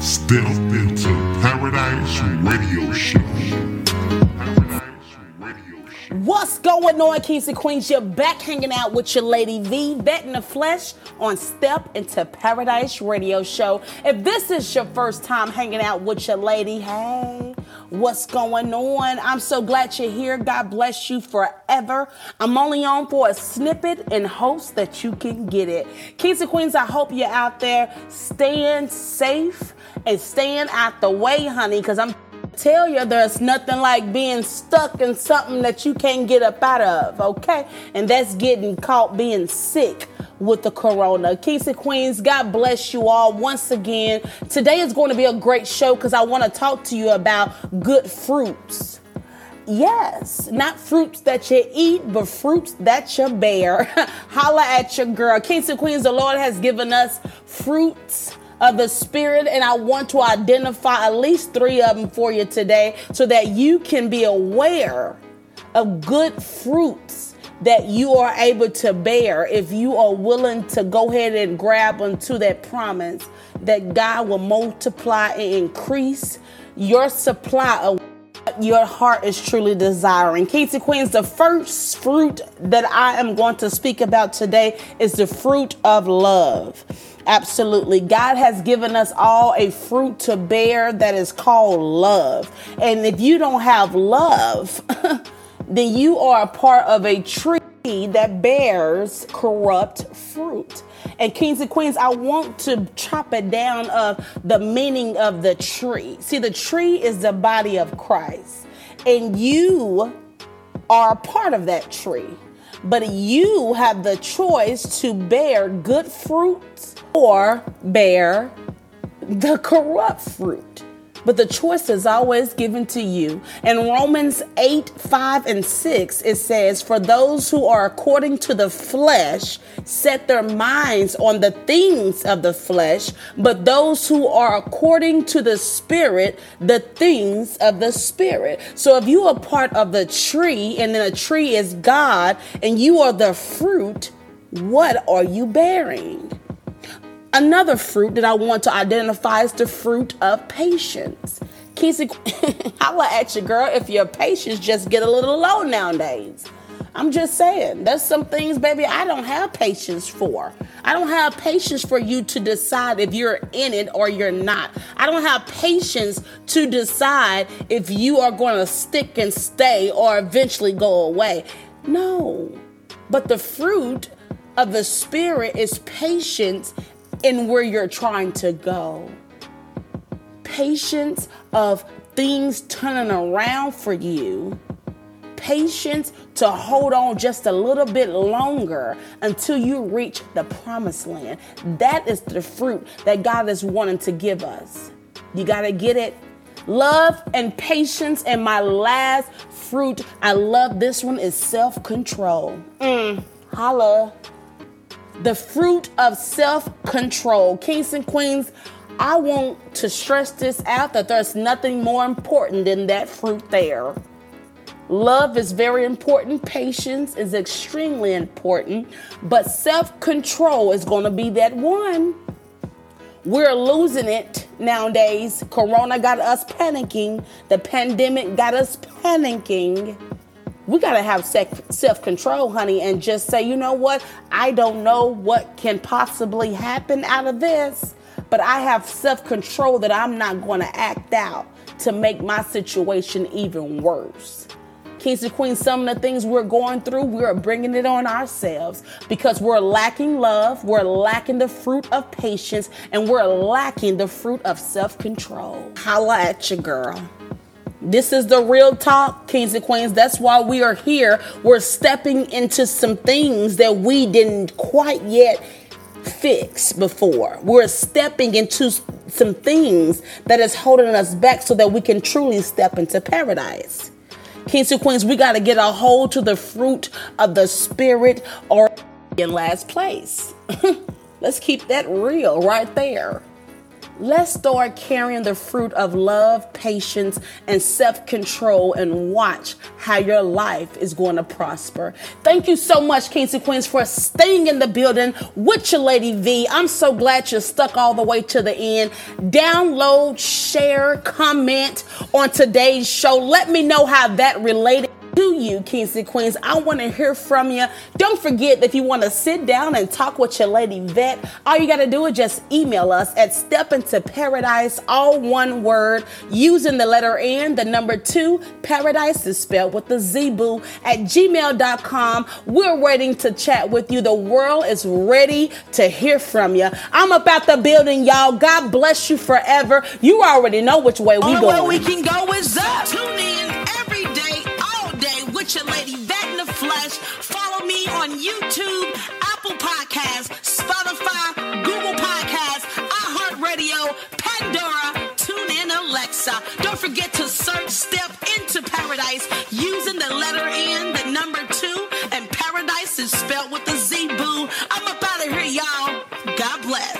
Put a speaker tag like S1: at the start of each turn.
S1: Step into Paradise Radio Show. Paradise Radio Show.
S2: What's going on, Kings and Queens? You're back hanging out with your lady V, Vet in the Flesh, on Step into Paradise Radio Show. If this is your first time hanging out with your lady, hey, what's going on? I'm so glad you're here. God bless you forever. I'm only on for a snippet and hopes that you can get it. Kings and Queens, I hope you're out there staying safe and staying out the way, honey, because I'm tell you there's nothing like being stuck in something that you can't get up out of, okay? And that's getting caught being sick with the corona. Kings and Queens, God bless you all once again. Today is going to be a great show because I want to talk to you about good fruits. Yes, not fruits that you eat, but fruits that you bear. Holla at your girl. Kings and Queens, the Lord has given us fruits of the Spirit, and I want to identify at least three of them for you today so that you can be aware of good fruits that you are able to bear if you are willing to go ahead and grab onto that promise that God will multiply and increase your supply of what your heart is truly desiring. And Queens, the first fruit that I am going to speak about today is the fruit of love. Absolutely. God has given us all a fruit to bear that is called love. And if you don't have love, then you are a part of a tree that bears corrupt fruit. And kings and queens, I want to chop it down of the meaning of the tree. See, the tree is the body of Christ, and you are a part of that tree. But you have the choice to bear good fruit or bear the corrupt fruit. But the choice is always given to you. In Romans 8, 5, and 6, it says, For those who are according to the flesh set their minds on the things of the flesh, but those who are according to the Spirit, the things of the Spirit. So if you are part of the tree, and then a tree is God, and you are the fruit, what are you bearing? Another fruit that I want to identify is the fruit of patience. Kissy, holla at you, girl, if your patience just get a little low nowadays. I'm just saying, there's some things, baby, I don't have patience for. I don't have patience for you to decide if you're in it or you're not. I don't have patience to decide if you are going to stick and stay or eventually go away. No. But the fruit of the Spirit is patience in where you're trying to go. Patience of things turning around for you. Patience to hold on just a little bit longer until you reach the promised land. That is the fruit that God is wanting to give us. You got to get it. Love and patience. And my last fruit, I love this one, is self control. Mm, holla the fruit of self control. Kings and queens, I want to stress this out that there's nothing more important than that fruit there. Love is very important, patience is extremely important, but self control is going to be that one. We're losing it nowadays. Corona got us panicking, the pandemic got us panicking we got to have self control, honey, and just say, you know what? I don't know what can possibly happen out of this, but I have self control that I'm not going to act out to make my situation even worse. Kings and Queens, some of the things we're going through, we're bringing it on ourselves because we're lacking love, we're lacking the fruit of patience, and we're lacking the fruit of self control. Holla at you, girl. This is the real talk, kings and queens. That's why we are here. We're stepping into some things that we didn't quite yet fix before. We're stepping into some things that is holding us back so that we can truly step into paradise. Kings and queens, we got to get a hold to the fruit of the spirit or in last place. Let's keep that real right there. Let's start carrying the fruit of love, patience, and self control and watch how your life is going to prosper. Thank you so much, Kings and Queens, for staying in the building with your Lady V. I'm so glad you're stuck all the way to the end. Download, share, comment on today's show. Let me know how that related to you, Kings and Queens. I want to hear from you. Don't forget that if you want to sit down and talk with your lady vet, all you got to do is just email us at step into paradise, all one word, using the letter N, the number two. Paradise is spelled with the Z boo at gmail.com. We're waiting to chat with you. The world is ready to hear from you. I'm about the building, y'all. God bless you forever. You already know which way we go.
S3: way we can go is up. With your lady Vet in the Flesh. Follow me on YouTube, Apple Podcasts, Spotify, Google Podcasts, iHeartRadio, Pandora, TuneIn, Alexa. Don't forget to search Step into Paradise using the letter N, the number two, and Paradise is spelled with a Z boo. I'm up out of here, y'all. God bless.